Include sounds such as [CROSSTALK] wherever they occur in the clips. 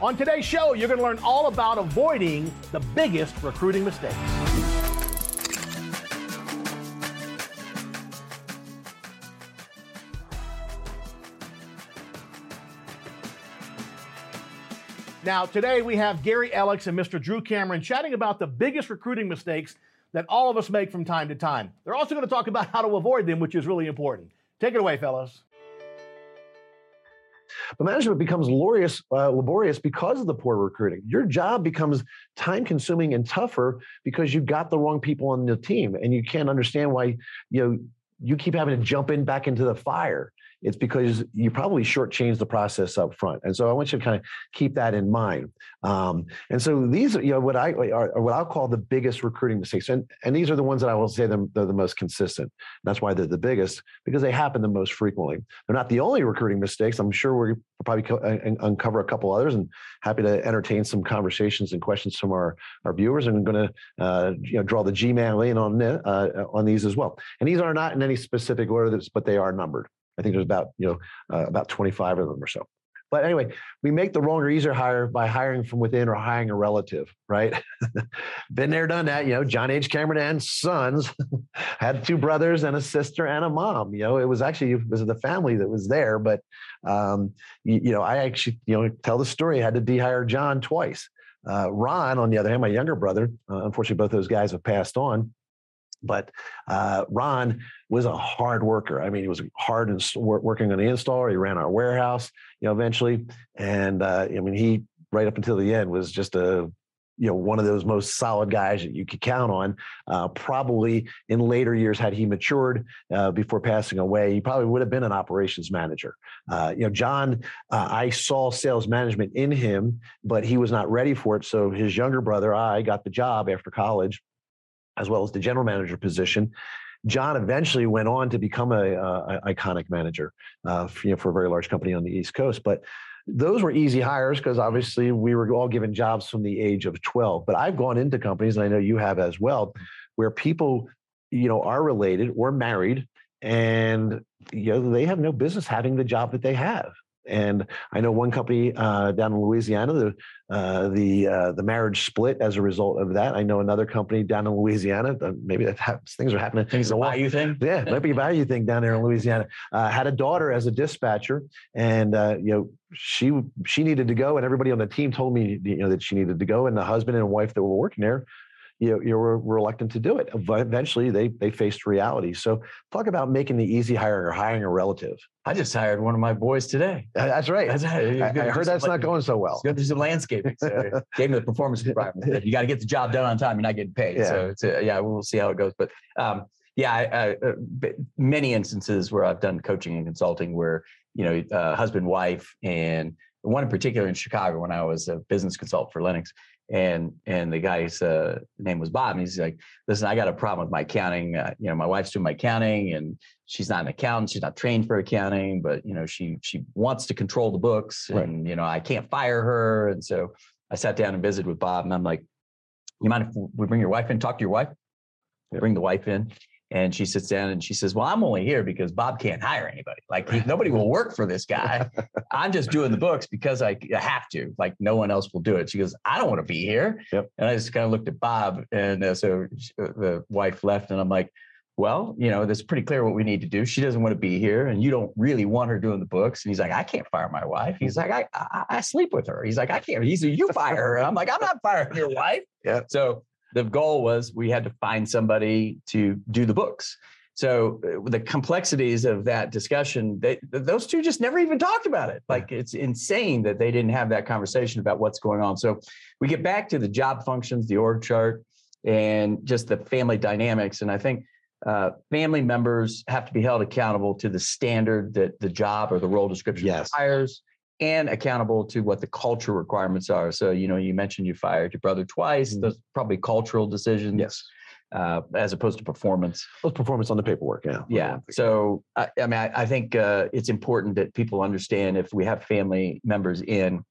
On today's show, you're going to learn all about avoiding the biggest recruiting mistakes. Now, today we have Gary Elekes and Mr. Drew Cameron chatting about the biggest recruiting mistakes that all of us make from time to time. They're also going to talk about how to avoid them, which is really important. Take it away, fellas. But management becomes laborious, uh, laborious because of the poor recruiting. Your job becomes time consuming and tougher because you got the wrong people on the team and you can't understand why you know you keep having to jump in back into the fire it's because you probably shortchanged the process up front. And so I want you to kind of keep that in mind. Um, and so these are, you know, what I are, what I'll call the biggest recruiting mistakes. And, and these are the ones that I will say them, they're the most consistent. That's why they're the biggest because they happen the most frequently. They're not the only recruiting mistakes. I'm sure we'll probably co- uh, uncover a couple others and happy to entertain some conversations and questions from our, our viewers. And I'm going to, uh, you know, draw the G-man on, uh, on these as well. And these are not in any specific order, but they are numbered. I think there's about you know uh, about 25 of them or so. But anyway, we make the wrong or easier hire by hiring from within or hiring a relative, right? [LAUGHS] Been there, done that. You know, John H. Cameron and sons [LAUGHS] had two brothers and a sister and a mom. You know, it was actually it was the family that was there. But um, you, you know, I actually you know tell the story. I had to dehire John twice. Uh, Ron, on the other hand, my younger brother, uh, unfortunately, both those guys have passed on. But uh, Ron was a hard worker. I mean, he was hard and working on the installer. He ran our warehouse, you know, eventually. And uh, I mean, he right up until the end was just a you know one of those most solid guys that you could count on. Uh, probably in later years, had he matured uh, before passing away, he probably would have been an operations manager. Uh, you know, John, uh, I saw sales management in him, but he was not ready for it. So his younger brother, I, got the job after college as well as the general manager position. John eventually went on to become a, a iconic manager, uh, for, you know, for a very large company on the East Coast. But those were easy hires because obviously we were all given jobs from the age of 12. But I've gone into companies, and I know you have as well, where people, you know, are related or married, and you know they have no business having the job that they have. And I know one company uh, down in Louisiana, the uh, the uh, the marriage split as a result of that. I know another company down in Louisiana. maybe that happens, things are happening. Things a value thing. Yeah, might be a value thing down there in Louisiana. Uh, had a daughter as a dispatcher, and uh, you know she she needed to go, and everybody on the team told me you know that she needed to go, and the husband and wife that were working there you you were reluctant to do it. But Eventually, they they faced reality. So, talk about making the easy hiring or hiring a relative. I just hired one of my boys today. That's right. That's. I, I heard that's not going so well. Go through some landscaping. So [LAUGHS] gave me the performance requirement. You got to get the job done on time. You're not getting paid. Yeah. So it's a, yeah, we'll see how it goes. But um, yeah, I, I, uh, many instances where I've done coaching and consulting where you know uh, husband wife and one in particular in Chicago when I was a business consultant for Lennox and and the guy's uh, name was Bob, and he's like, "Listen, I got a problem with my accounting. Uh, you know, my wife's doing my accounting, and she's not an accountant. She's not trained for accounting, but you know, she she wants to control the books, right. and you know, I can't fire her. And so I sat down and visited with Bob, and I'm like, "You mind if we bring your wife in? Talk to your wife. Bring the wife in." And she sits down and she says, Well, I'm only here because Bob can't hire anybody. Like, he, nobody will [LAUGHS] work for this guy. [LAUGHS] I'm just doing the books because I, have to. Like, no one else will do it. She goes, I don't want to be here. Yep. And I just kind of looked at Bob. And uh, so she, uh, the wife left. And I'm like, well, you know, it's pretty clear what we need to do. She doesn't want to be here, and you don't really want her doing the books. And he's like, I can't fire my wife. He's like, I I, I sleep with her. He's like, I can't. He's like, you fire her. And I'm like, I'm not firing your wife. [LAUGHS] Yeah. So the goal was we had to find somebody to do the books. So uh, the complexities of that discussion, they, those two just never even talked about it. Like it's insane that they didn't have that conversation about what's going on. So we get back to the job functions, the org chart, and just the family dynamics. And I think uh, family members have to be held accountable to the standard that the job or the role description yes. requires and accountable to what the culture requirements are. So, you know, you mentioned you fired your brother twice. Mm-hmm. Those probably cultural decisions. Yes. Uh, as opposed to performance. Well, performance on the paperwork, yeah. Yeah. So, I, I mean, I, I think uh, it's important that people understand if we have family members in,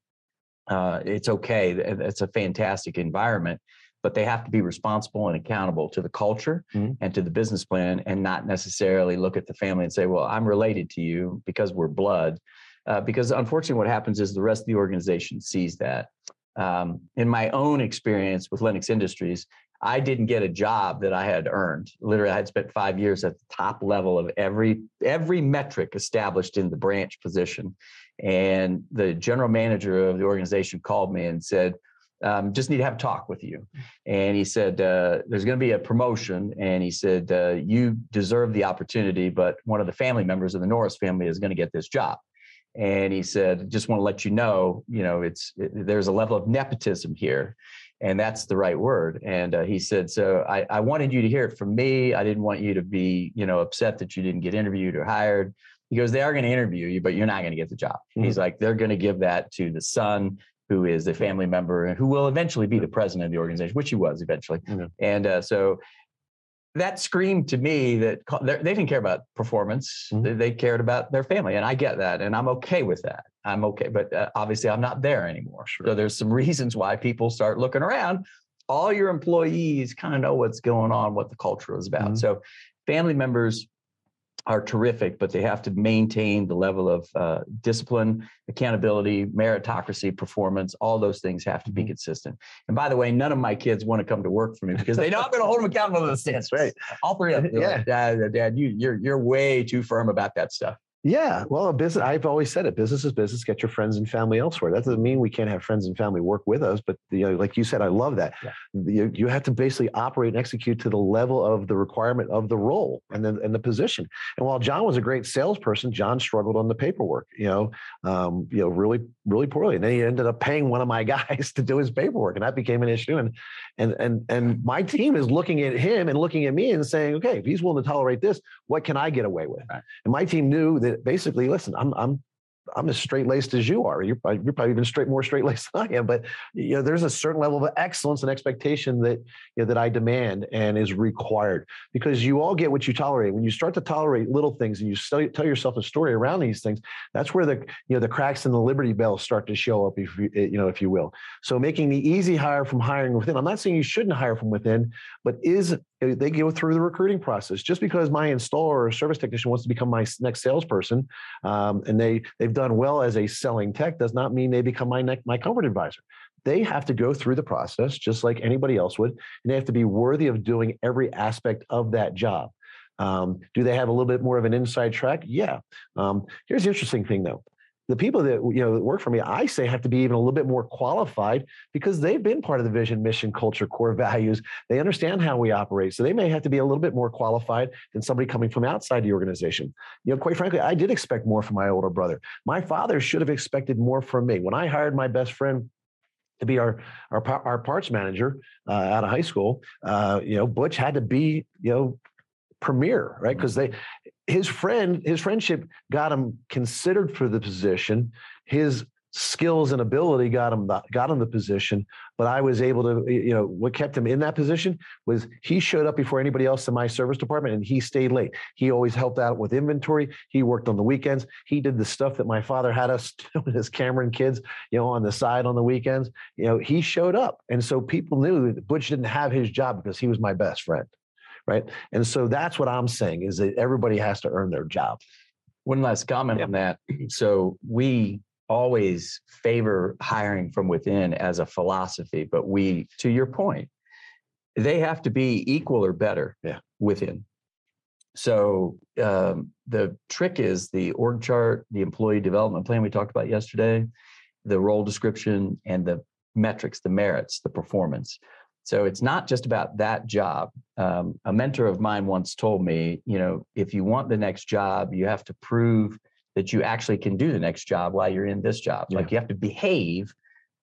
uh, it's okay. It's a fantastic environment, but they have to be responsible and accountable to the culture mm-hmm. and to the business plan and not necessarily look at the family and say, well, I'm related to you because we're blood uh, because unfortunately, what happens is the rest of the organization sees that. Um, in my own experience with Lennox Industries, I didn't get a job that I had earned. Literally, I had spent five years at the top level of every every metric established in the branch position. And the general manager of the organization called me and said, um, just need to have a talk with you. And he said, uh, there's going to be a promotion. And he said, uh, you deserve the opportunity, but one of the family members of the Norris family is going to get this job. And he said, just want to let you know, you know, it's, it, there's a level of nepotism here and that's the right word. And uh, he said, so I, I wanted you to hear it from me. I didn't want you to be, you know, upset that you didn't get interviewed or hired. He goes, they are going to interview you, but you're not going to get the job. Mm-hmm. He's like, they're going to give that to the son who is a family member and who will eventually be the president of the organization, which he was eventually. Mm-hmm. And uh, so that screamed to me that they didn't care about performance. Mm-hmm. They cared about their family. And I get that. And I'm okay with that. I'm okay. But uh, obviously, I'm not there anymore. Sure. So there's some reasons why people start looking around. All your employees kind of know what's going on, what the culture is about. Mm-hmm. So family members are terrific, but they have to maintain the level of uh, discipline, accountability, meritocracy, performance. All those things have to be mm-hmm. consistent. And by the way, none of my kids want to come to work for me because they know I'm going to hold them accountable to the standards. Right. All three of them. Yeah. Like, Dad, Dad, you, you're you're way too firm about that stuff. Yeah, well, a business. I've always said it. Business is business. Get your friends and family elsewhere. That doesn't mean we can't have friends and family work with us, but you know, like you said, I love that. Yeah. You, you have to basically operate and execute to the level of the requirement of the role and then and the position. And while John was a great salesperson, John struggled on the paperwork. You know, um, you know, really, really poorly. And then he ended up paying one of my [LAUGHS] guys to do his paperwork, and that became an issue. And and and and my team is looking at him and looking at me and saying, okay, if he's willing to tolerate this, what can I get away with? Right. And my team knew that basically, listen, I'm I'm I'm as straight laced as you are. You're probably, you're probably even straight more straight laced [LAUGHS] than I am. But you know, there's a certain level of excellence and expectation that you know, that I demand and is required because you all get what you tolerate. When you start to tolerate little things and you st- tell yourself a story around these things, that's where the you know the cracks in the Liberty Bell start to show up, if you you know if you will. So making the easy hire from hiring within. I'm not saying you shouldn't hire from within, but is they go through the recruiting process. Just because my installer or service technician wants to become my next salesperson, um, and they they've done well as a selling tech, does not mean they become my next my comfort advisor. They have to go through the process just like anybody else would, and they have to be worthy of doing every aspect of that job. Um, do they have a little bit more of an inside track? Yeah. Um, here's the interesting thing, though the people that you know that work for me, I say have to be even a little bit more qualified because they've been part of the vision, mission, culture, core values. They understand how we operate, so they may have to be a little bit more qualified than somebody coming from outside the organization. You know, quite frankly, I did expect more from my older brother. My father should have expected more from me. When I hired my best friend to be our our, our parts manager uh, out of high school, uh, you know, Butch had to be you know premier, right? Because they his friend, his friendship got him considered for the position. His skills and ability got him the, got him the position. But I was able to, you know, what kept him in that position was he showed up before anybody else in my service department, and he stayed late. He always helped out with inventory. He worked on the weekends. He did the stuff that my father had us [LAUGHS] doing as Cameron kids, you know, on the side on the weekends. You know, he showed up, and so people knew that Butch didn't have his job because he was my best friend right? And so that's what I'm saying is that everybody has to earn their job. One last comment on that. [CLEARS THROAT] So we always favor hiring from within as a philosophy, but we, to your point, they have to be equal or better yeah. within. So um, the trick is the org chart, the employee development plan we talked about yesterday, the role description, and the metrics, the merits, the performance. So it's not just about that job. Um, a mentor of mine once told me, you know, if you want the next job, you have to prove that you actually can do the next job while you're in this job. Yeah. Like you have to behave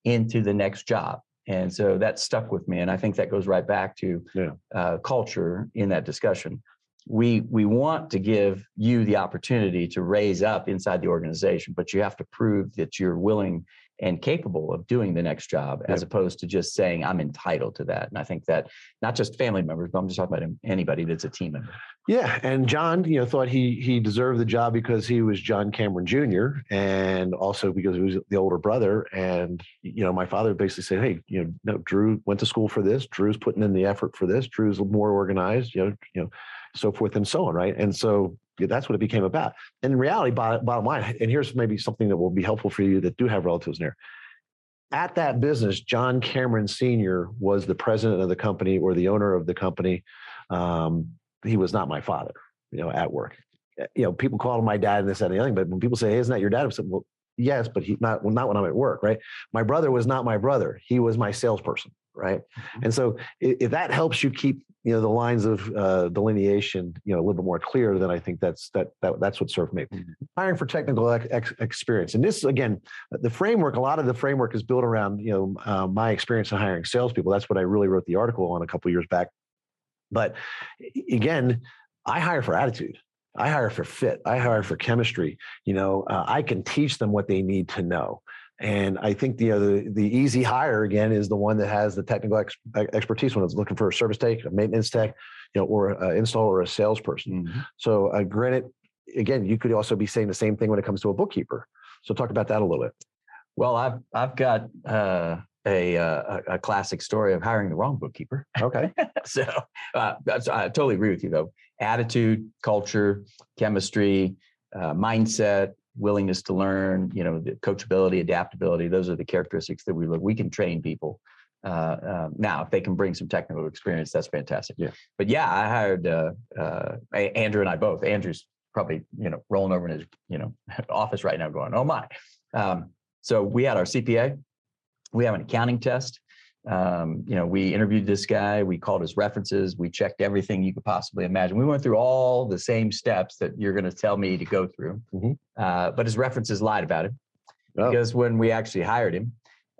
into the next job. And so that stuck with me. And I think that goes right back to yeah. uh, culture in that discussion. We we want to give you the opportunity to raise up inside the organization, but you have to prove that you're willing and capable of doing the next job as opposed to just saying i'm entitled to that. And i think that not just family members but i'm just talking about anybody that's a team member. Yeah and john you know thought he he deserved the job because he was john cameron jr and also because he was the older brother and you know my father basically said hey you know no, drew went to school for this drew's putting in the effort for this drew's more organized you know you know so forth and so on right? And so that's what it became about. And in reality, bottom line, and here's maybe something that will be helpful for you that do have relatives there. At that business, John Cameron Sr. was the president of the company or the owner of the company. Um, he was not my father, you know, at work. Eh, you know, people call him my dad and this, and the other thing. But when people say, hey, isn't that your dad? I'm saying, well, yes, but he not, well, not when I'm at work, right? My brother was not my brother. He was my salesperson, right? Mm-hmm. And so if, if that helps you keep you know the lines of uh, delineation you know a little bit more clear then i think that's that, that that's what served me mm-hmm. hiring for technical ex- experience and this again the framework a lot of the framework is built around you know uh, my experience in hiring salespeople that's what i really wrote the article on a couple years back but again i hire for attitude I hire for fit. I hire for chemistry. You know, uh, I can teach them what they need to know. And I think the, the the easy hire again is the one that has the technical ex, expertise when it's looking for a service tech, a maintenance tech, you know, or an install or a salesperson. Mm-hmm. So, uh, granted, again, you could also be saying the same thing when it comes to a bookkeeper. So, talk about that a little bit. Well, I've I've got uh, a, uh, a, a classic story of hiring the wrong bookkeeper. Okay, [LAUGHS] so uh, I totally agree with you though. Attitude, culture, chemistry, uh, mindset, willingness to learn, you know, the coachability, adaptability. Those are the characteristics that we look. We can train people. Uh, uh, now, if they can bring some technical experience, that's fantastic. Yeah. But yeah, I hired uh, uh Andrew and I both. Andrew's probably you know rolling over in his you know [LAUGHS] office right now, going, "Oh my." Um, so we had our CPA. We have an accounting test. Um, you know, we interviewed this guy, we called his references, we checked everything you could possibly imagine. We went through all the same steps that you're going to tell me to go through, mm-hmm. uh, but his references lied about him oh. because when we actually hired him,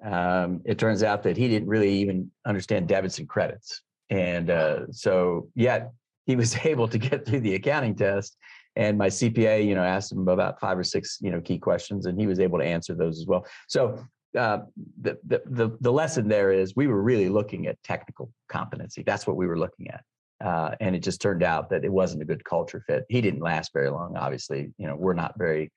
um, it turns out that he didn't really even understand debits and credits, and uh, so yet he was [LAUGHS] able to get through the accounting test. And my CPA, you know, asked him about five or six, you know, key questions, and he was able to answer those as well. So uh, the, the, the, the lesson there is we were really looking at technical competency. That's what we were looking at. Uh, and it just turned out that it wasn't a good culture fit. He didn't last very long. Obviously, you know, we're not very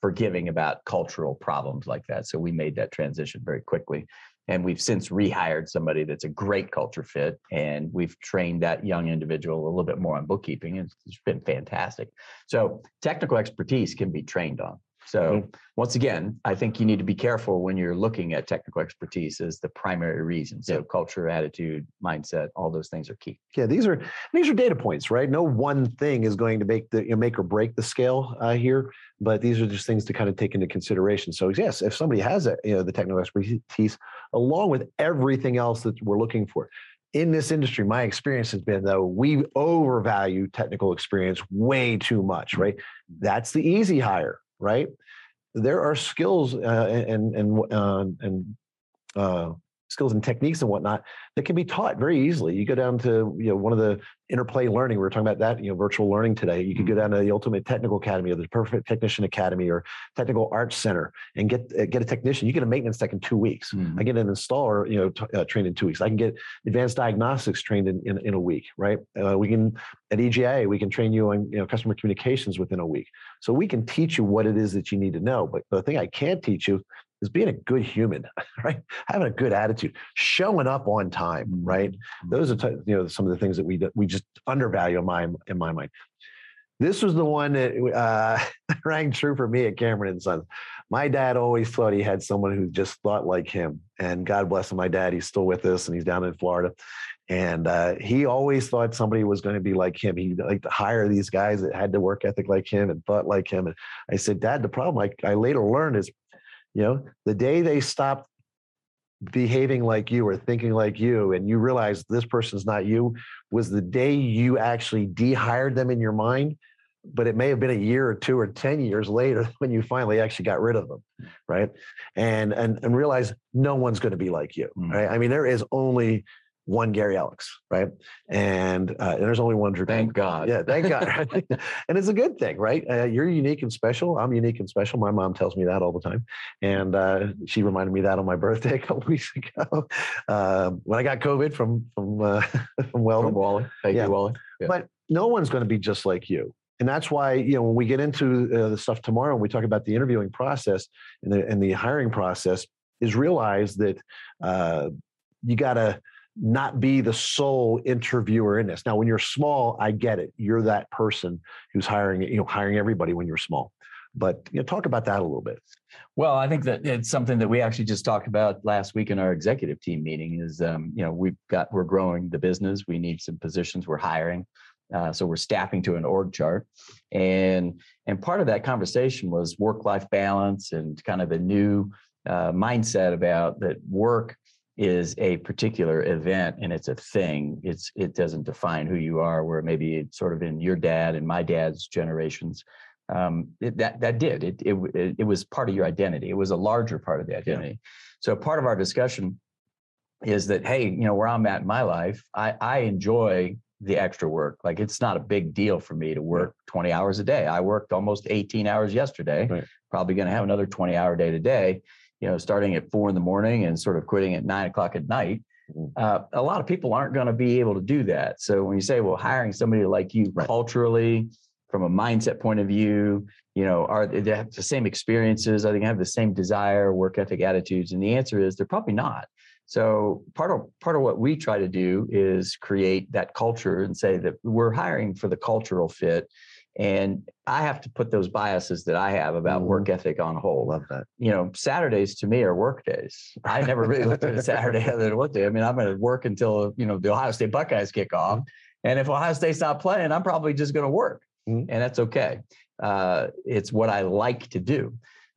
forgiving about cultural problems like that. So we made that transition very quickly. And we've since rehired somebody that's a great culture fit. And we've trained that young individual a little bit more on bookkeeping. And it's been fantastic. So technical expertise can be trained on. So mm-hmm. once again, I think you need to be careful when you're looking at technical expertise as the primary reason. So yeah. culture, attitude, mindset, all those things are key. Yeah, these are these are data points, right? No one thing is going to make the you know, make or break the scale uh, here, but these are just things to kind of take into consideration. So yes, if somebody has a, you know the technical expertise along with everything else that we're looking for, in this industry, my experience has been though we overvalue technical experience way too much, mm-hmm. right? That's the easy hire right? There are skills uh, and and uh, and uh, skills and techniques and whatnot that can be taught very easily. You go down to you know one of the interplay learning. We were talking about that you know virtual learning today. You could go mm-hmm. down to the Ultimate Technical Academy or the Perfect Technician Academy or Technical Arts Center and get uh, get a technician. You get a maintenance tech in two weeks. Mm-hmm. I get an installer you know t- uh, trained in two weeks. I can get advanced diagnostics trained in in, in a week. Right? Uh, we can at EGIA we can train you on you know customer communications within a week. So we can teach you what it is that you need to know. But the thing I can't teach you is being a good human, [LAUGHS] right? Having a good attitude, showing up on time, mm-hmm. right? Mm-hmm. Those are t- you know some of the things that we we just undervalue in my in my mind. This was the one that uh, [LAUGHS] rang true for me at Cameron and Sons. My dad always thought he had someone who just thought like him, and God bless him, my dad. He's still with us, and he's down in Florida. And uh, he always thought somebody was going to be like him. He liked to hire these guys that had the work ethic like him and thought like him. And I said, Dad, the problem I, I later learned is you know, the day they stop behaving like you or thinking like you and you realize this person's not you was the day you actually dehired them in your mind but it may have been a year or two or 10 years later [LAUGHS] when you finally actually got rid of them right and and, and realize no one's going to be like you mm. right i mean there is only one Gary Elekes, right? And, uh, and there's only one Drew. Thank God. Yeah, thank God. [LAUGHS] [LAUGHS] and it's a good thing, right? Uh, you're unique and special. I'm unique and special. My mom tells me that all the time, and uh, she reminded me that on my birthday [LAUGHS] a couple weeks ago uh, when I got COVID from from uh, from Weldon. From Wally. Thank yeah. you, Wally. Yeah. But no one's going to be just like you. And that's why, you know, when we get into uh, the stuff tomorrow and we talk about the interviewing process and the, and the hiring process, is realize that you got to not be the sole interviewer in this. Now, when you're small, I get it. You're that person who's hiring, you know, hiring everybody when you're small. But you know, talk about that a little bit. Well, I think that it's something that we actually just talked about last week in our executive team meeting. Is um, you know we've got we're growing the business. We need some positions. We're hiring, uh, so we're staffing to an org chart, and and part of that conversation was work life balance and kind of a new uh, mindset about that work is a particular event and it's a thing. It's it doesn't define who you are where maybe it's sort of in your dad and my dad's generations. Um, it, that that did. It, it it was part of your identity. It was a larger part of the identity. Yeah. so part of our discussion is that hey you know where i'm at in my life i i enjoy the extra work. Like it's not a big deal for me to work 20 hours a day. I worked almost 18 hours yesterday. Right. probably going to have another 20 hour day today you know, starting at four in the morning and sort of quitting at nine o'clock at night. Mm-hmm. Uh, a lot of people aren't going to be able to do that. So when you say, well, hiring somebody like you right. culturally, from a mindset point of view, you know, are they have the same experiences? Are they have the same desire, work ethic, attitudes? And the answer is they're probably not. So part of part of what we try to do is create that culture and say that we're hiring for the cultural fit and I have to put those biases that I have about mm-hmm. work ethic on hold. Love that. You know, Saturdays to me are work days. I never really looked at a Saturday [LAUGHS] other than what day. I mean, I'm going to work until, you know, the Ohio State Buckeyes kick off. Mm-hmm. And if Ohio State's not playing, I'm probably just going to work. Mm-hmm. And that's okay. Uh, it's what I like to do.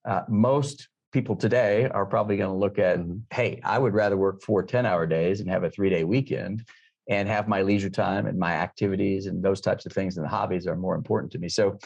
Uh, most people today are probably going to look at, mm-hmm. hey, I would rather work four 10 hour days and have a three day weekend and have my leisure time and my activities and those types of things and the hobbies are more important to me. So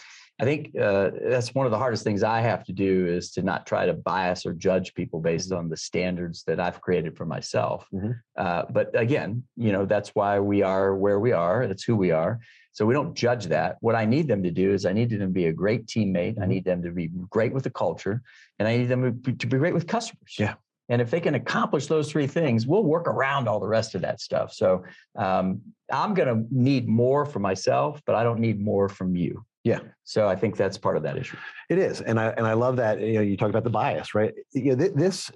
I think uh, that's one of the hardest things I have to do is to not try to bias or judge people based mm-hmm. on the standards that I've created for myself. Mm-hmm. Uh, but again, you know, that's why we are where we are. That's who we are. So we don't judge that. What I need them to do is I need them to be a great teammate. Mm-hmm. I need them to be great with the culture, and I need them to be great with customers. Yeah. And if they can accomplish those three things, we'll work around all the rest of that stuff. So um, I'm going to need more for myself, but I don't need more from you. Yeah. So I think that's part of that issue. It is, and I and I love that. You know, you talk about the bias, right? You know, this.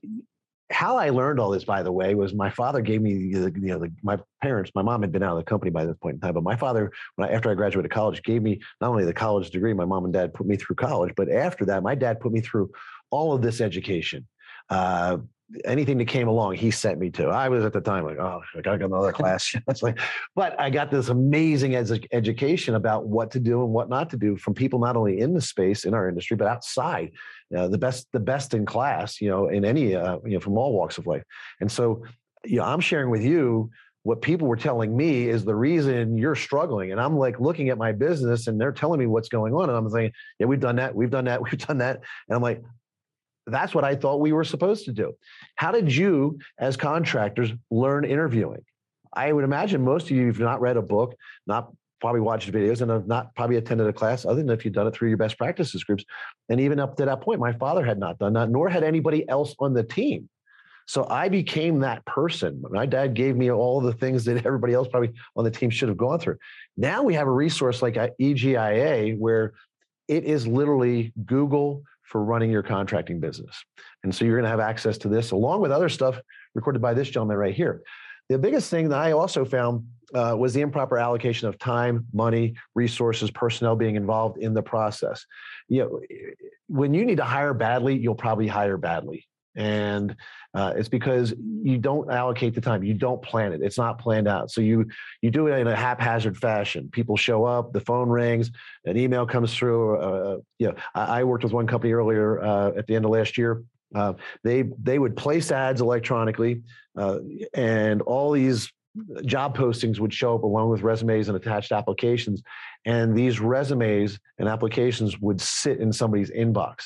How I learned all this, by the way, was my father gave me the, you know, the, my parents, my mom had been out of the company by this point in time, but my father, when I, after I graduated college, gave me not only the college degree, my mom and dad put me through college, but after that, my dad put me through all of this education. Uh, anything that came along, he sent me to. I was at the time like, oh, I gotta go another [LAUGHS] class. [LAUGHS] It's like, but I got this amazing ed- education about what to do and what not to do from people not only in the space in our industry but outside. Uh, the best, the best in class, you know, in any, uh, you know, from all walks of life. And so, you know, I'm sharing with you what people were telling me is the reason you're struggling. And I'm like looking at my business and they're telling me what's going on. And I'm saying, yeah, we've done that. We've done that. [LAUGHS] We've done that. And I'm like, that's what I thought we were supposed to do. How did you, as contractors, learn interviewing? I would imagine most of you have not read a book, not probably watched videos, and have not probably attended a class, other than if you've done it through your best practices groups. And even up to that point, my father had not done that, nor had anybody else on the team. So I became that person. My dad gave me all the things that everybody else probably on the team should have gone through. Now we have a resource like uh, EGIA where it is literally Google for running your contracting business. And so you're going to have access to this along with other stuff recorded by this gentleman right here. The biggest thing that I also found uh, was the improper allocation of time, money, resources, personnel being involved in the process. You know, when you need to hire badly, you'll probably hire badly and uh, it's because you don't allocate the time you don't plan it it's not planned out. So you you do it in a haphazard fashion. People show up the phone rings an email comes through uh, you know I, I, worked with one company earlier uh, at the end of last year. Uh, they they would place ads electronically uh, and all these job postings would show up along with resumes and attached applications. And these resumes and applications would sit in somebody's inbox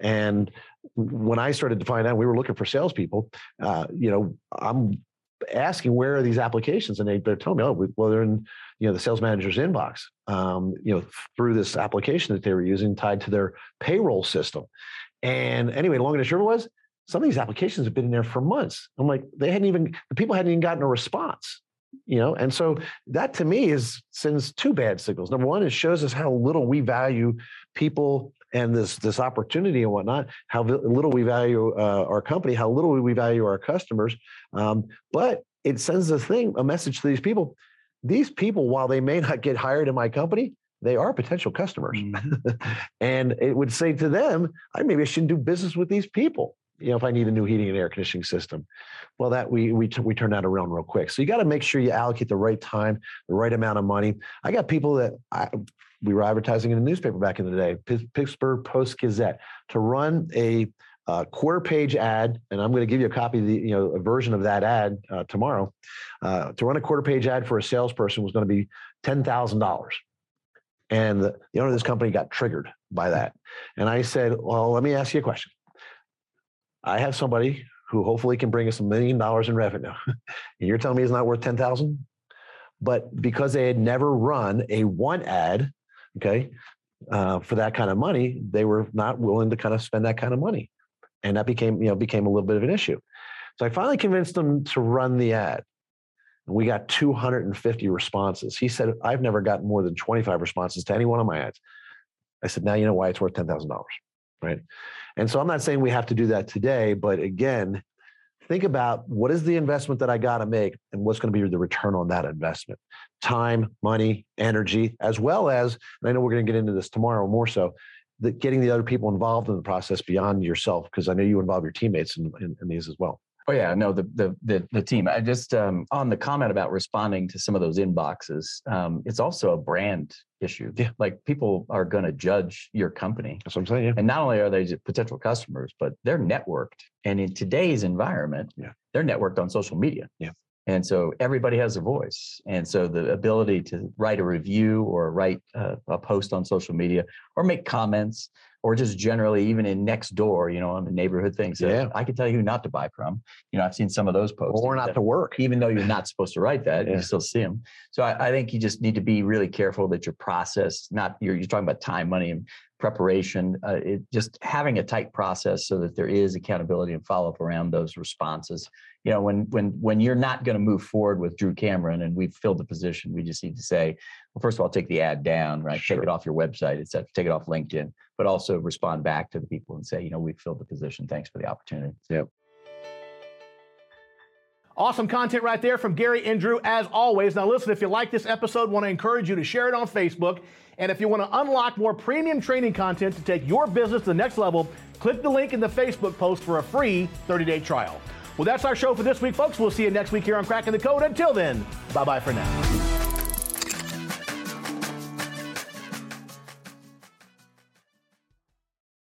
and when I started to find out we were looking for salespeople, uh, you know, I'm asking where are these applications, and they, they're telling me, oh, well, they're in you know the sales manager's inbox, um, you know, through this application that they were using tied to their payroll system. And anyway, long and short was some of these applications have been in there for months. I'm like, they hadn't even the people hadn't even gotten a response you know and so that to me is sends two bad signals number one it shows us how little we value people and this this opportunity and whatnot, how little we value uh, our company, how little we value our customers. Um, but it sends a thing, a message to these people. These people, while they may not get hired in my company, they are potential customers. Mm-hmm. [LAUGHS] and it would say to them, I maybe I shouldn't do business with these people. You know, if I need a new heating and air conditioning system, well, that we we we turn that around real quick. So you got to make sure you allocate the right time, the right amount of money. I got people that I, we were advertising in a newspaper back in the day, P- Pittsburgh Post Gazette, to run a uh, quarter page ad, and I'm going to give you a copy of the, you know, a version of that ad uh, tomorrow. Uh, to run a quarter page ad for a salesperson was going to be $10,000. And the, the owner of this company got triggered by that. And I said, well, let me ask you a question. I have somebody who hopefully can bring us a million dollars in revenue. [LAUGHS] and you're telling me it's not worth 10,000? But because they had never run a one ad, okay, uh, for that kind of money, they were not willing to kind of spend that kind of money and that became you know became a little bit of an issue. So I finally convinced him to run the ad. And we got 250 responses. He said, I've never gotten more than 25 responses to any one of my ads. I said, now you know why it's worth $10,000, right? And so I'm not saying we have to do that today, but again, think about what is the investment that I got to make and what's going to be the return on that investment time, money, energy, as well as, and I know we're going to get into this tomorrow more so, the, getting the other people involved in the process beyond yourself because I know you involve your teammates in, in, in, these as well. Oh yeah, no, the the the, the team. I just um, on the comment about responding to some of those inboxes. Um, it's also a brand issue. Yeah, like people are going to judge your company. That's what I'm saying. Yeah. And not only are they potential customers, but they're networked. And in today's environment, yeah. they're networked on social media. Yeah. And so everybody has a voice. And so the ability to write a review or write a, a post on social media or make comments or just generally even in next door, you know, on the neighborhood things. So yeah. I can tell you who not to buy from. You know, I've seen some of those posts. Or not to work. Even though you're not supposed to write that, yeah. you still see them. So I, I, think you just need to be really careful that your process, not you're, you're talking about time, money, and preparation, uh, it, just having a tight process so that there is accountability and follow up around those responses. You know, when when when you're not going to move forward with Drew Cameron and we've filled the position, we just need to say, well, first of all, take the ad down, right? Sure. Take it off your website, etc. Take it off LinkedIn, but also respond back to the people and say, you know, we've filled the position. Thanks for the opportunity. Yep. Awesome content right there from Gary and Drew, as always. Now, listen, if you like this episode, want to encourage you to share it on Facebook. And if you want to unlock more premium training content to take your business to the next level, click the link in the Facebook post for a free 30 day trial. Well, that's our show for this week, folks. We'll see you next week here on Cracking the Code. Until then, bye bye for now.